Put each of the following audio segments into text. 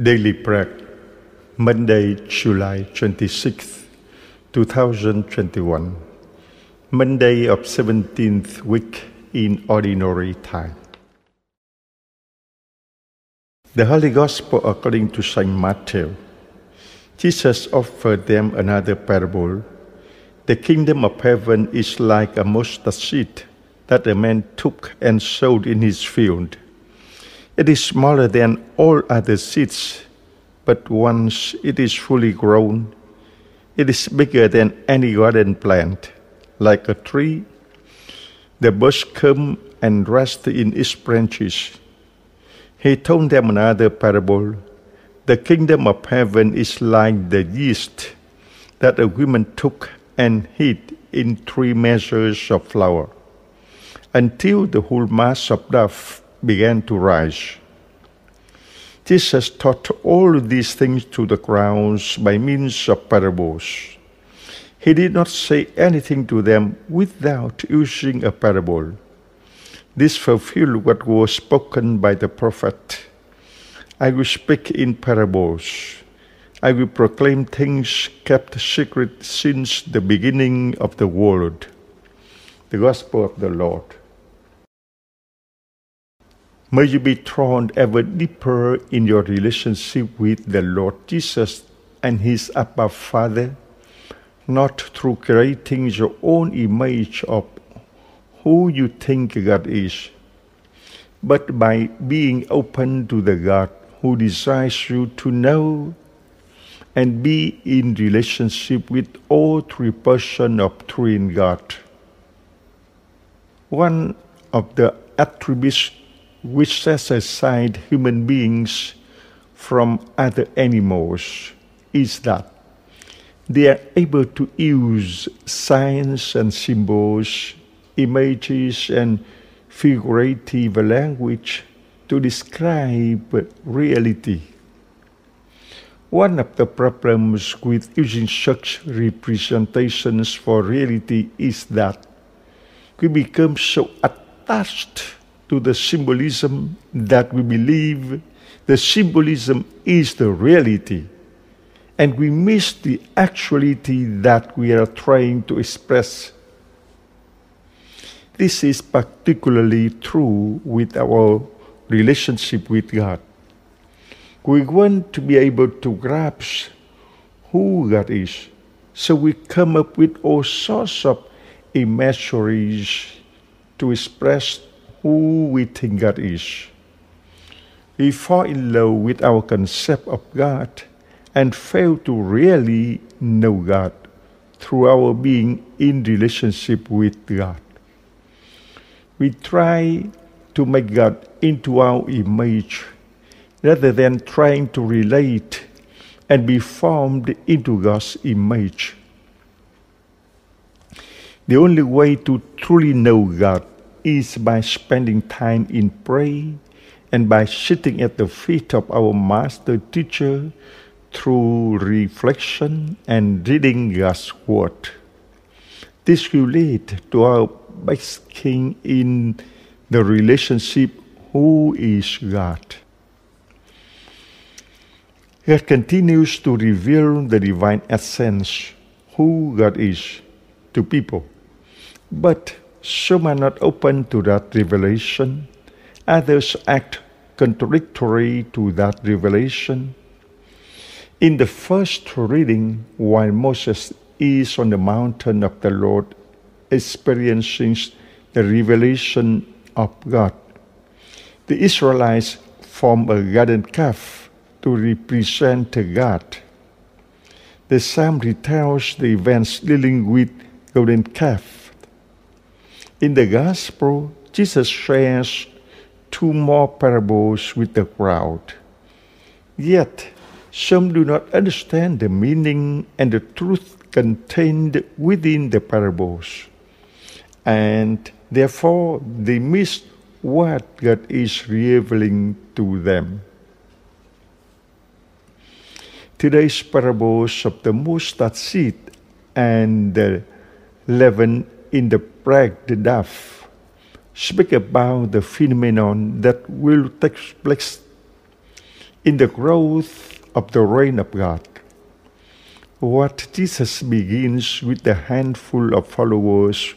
Daily Prayer, Monday, July 26, 2021, Monday of 17th week in Ordinary Time. The Holy Gospel according to St. Matthew. Jesus offered them another parable. The kingdom of heaven is like a mustard seed that a man took and sowed in his field. It is smaller than all other seeds, but once it is fully grown, it is bigger than any garden plant, like a tree. The birds come and rest in its branches. He told them another parable. The kingdom of heaven is like the yeast that a woman took and hid in three measures of flour until the whole mass of dough began to rise. Jesus taught all these things to the crowds by means of parables. He did not say anything to them without using a parable. This fulfilled what was spoken by the prophet. I will speak in parables. I will proclaim things kept secret since the beginning of the world. The Gospel of the Lord. May you be drawn ever deeper in your relationship with the Lord Jesus and His Abba Father, not through creating your own image of who you think God is, but by being open to the God who desires you to know and be in relationship with all three persons of triune God. One of the attributes which sets aside human beings from other animals is that they are able to use signs and symbols, images and figurative language to describe reality. One of the problems with using such representations for reality is that we become so attached to the symbolism that we believe the symbolism is the reality, and we miss the actuality that we are trying to express. This is particularly true with our relationship with God. We want to be able to grasp who God is, so we come up with all sorts of imageries to express who we think God is. We fall in love with our concept of God and fail to really know God through our being in relationship with God. We try to make God into our image rather than trying to relate and be formed into God's image. The only way to truly know God is by spending time in prayer and by sitting at the feet of our master teacher through reflection and reading God's word. This will lead to our basking in the relationship who is God. God continues to reveal the divine essence, who God is, to people. But some are not open to that revelation. Others act contradictory to that revelation. In the first reading, while Moses is on the mountain of the Lord, experiencing the revelation of God, the Israelites form a golden calf to represent God. The psalm retells the events dealing with golden calf in the Gospel, Jesus shares two more parables with the crowd. Yet, some do not understand the meaning and the truth contained within the parables, and therefore they miss what God is revealing to them. Today's parables of the mustard seed and the leaven in the break dove speak about the phenomenon that will take place in the growth of the reign of God. What Jesus begins with a handful of followers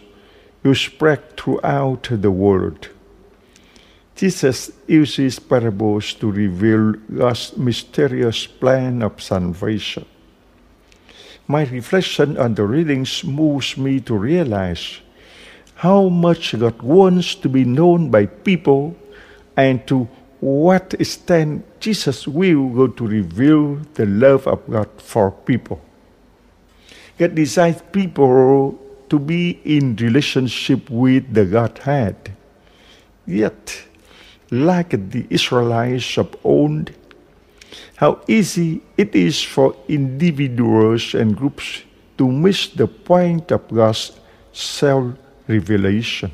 who spread throughout the world. Jesus uses parables to reveal God's mysterious plan of salvation. My reflection on the readings moves me to realize how much God wants to be known by people and to what extent Jesus will go to reveal the love of God for people. God desires people to be in relationship with the Godhead. Yet, like the Israelites of old, how easy it is for individuals and groups to miss the point of God's self revelation.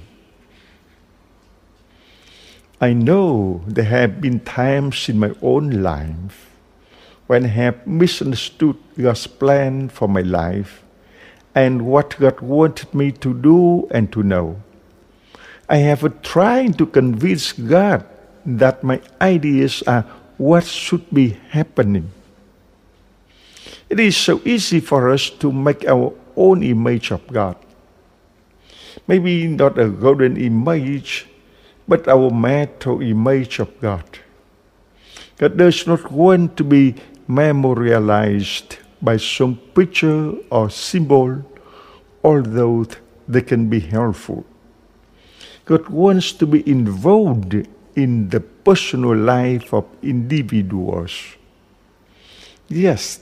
I know there have been times in my own life when I have misunderstood God's plan for my life and what God wanted me to do and to know. I have tried to convince God that my ideas are what should be happening. It is so easy for us to make our own image of God. Maybe not a golden image, but our mental image of God. God does not want to be memorialized by some picture or symbol, although they can be helpful. God wants to be involved in the personal life of individuals. Yes,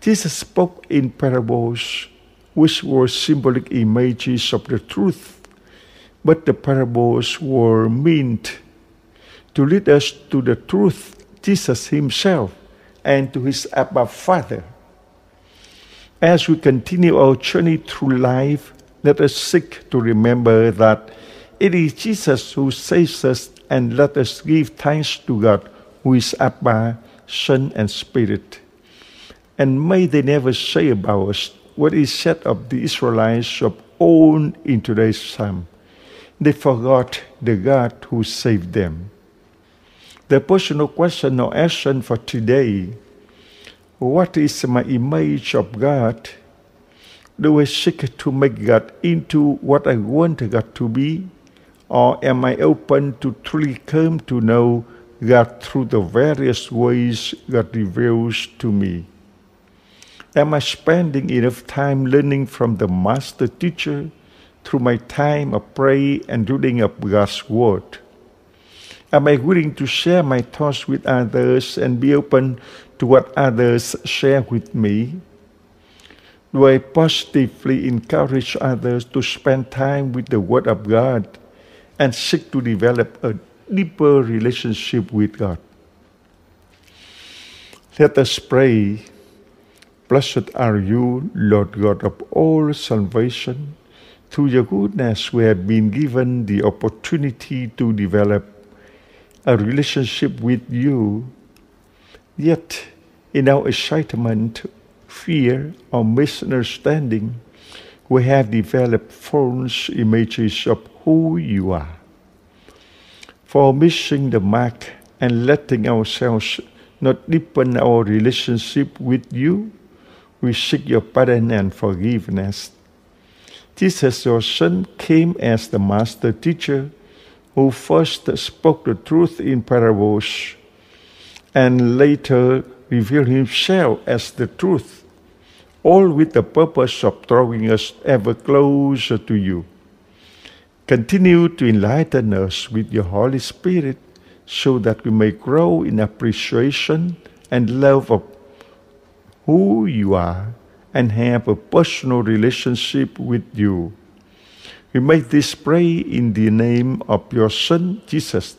Jesus spoke in parables which were symbolic images of the truth, but the parables were meant to lead us to the truth, Jesus Himself, and to His Abba Father. As we continue our journey through life, let us seek to remember that it is Jesus who saves us, and let us give thanks to God, who is Abba, Son, and Spirit. And may they never say about us what is said of the Israelites of old in today's psalm. They forgot the God who saved them. The personal question or action for today what is my image of God? Do I seek to make God into what I want God to be? Or am I open to truly come to know God through the various ways God reveals to me? Am I spending enough time learning from the Master Teacher through my time of prayer and reading of God's Word? Am I willing to share my thoughts with others and be open to what others share with me? Do I positively encourage others to spend time with the Word of God and seek to develop a deeper relationship with God? Let us pray. Blessed are you, Lord God of all salvation. Through your goodness, we have been given the opportunity to develop a relationship with you Yet, in our excitement, fear, or misunderstanding, we have developed false images of who you are. For missing the mark and letting ourselves not deepen our relationship with you, we seek your pardon and forgiveness. Jesus, your Son, came as the master teacher who first spoke the truth in parables and later revealed himself as the truth, all with the purpose of drawing us ever closer to you. Continue to enlighten us with your Holy Spirit so that we may grow in appreciation and love of who you are and have a personal relationship with you. We make this pray in the name of your Son, Jesus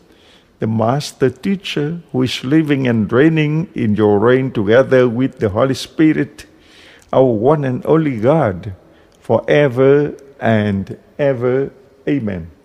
the master teacher who is living and reigning in your reign together with the Holy Spirit, our one and only God, forever and ever. Amen.